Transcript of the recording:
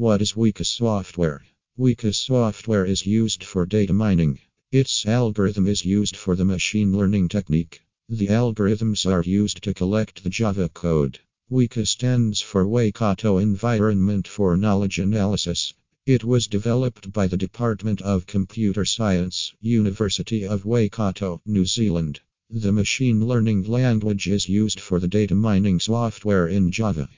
What is Weka software? Weka software is used for data mining. Its algorithm is used for the machine learning technique. The algorithms are used to collect the Java code. Weka stands for Waikato Environment for Knowledge Analysis. It was developed by the Department of Computer Science, University of Waikato, New Zealand. The machine learning language is used for the data mining software in Java.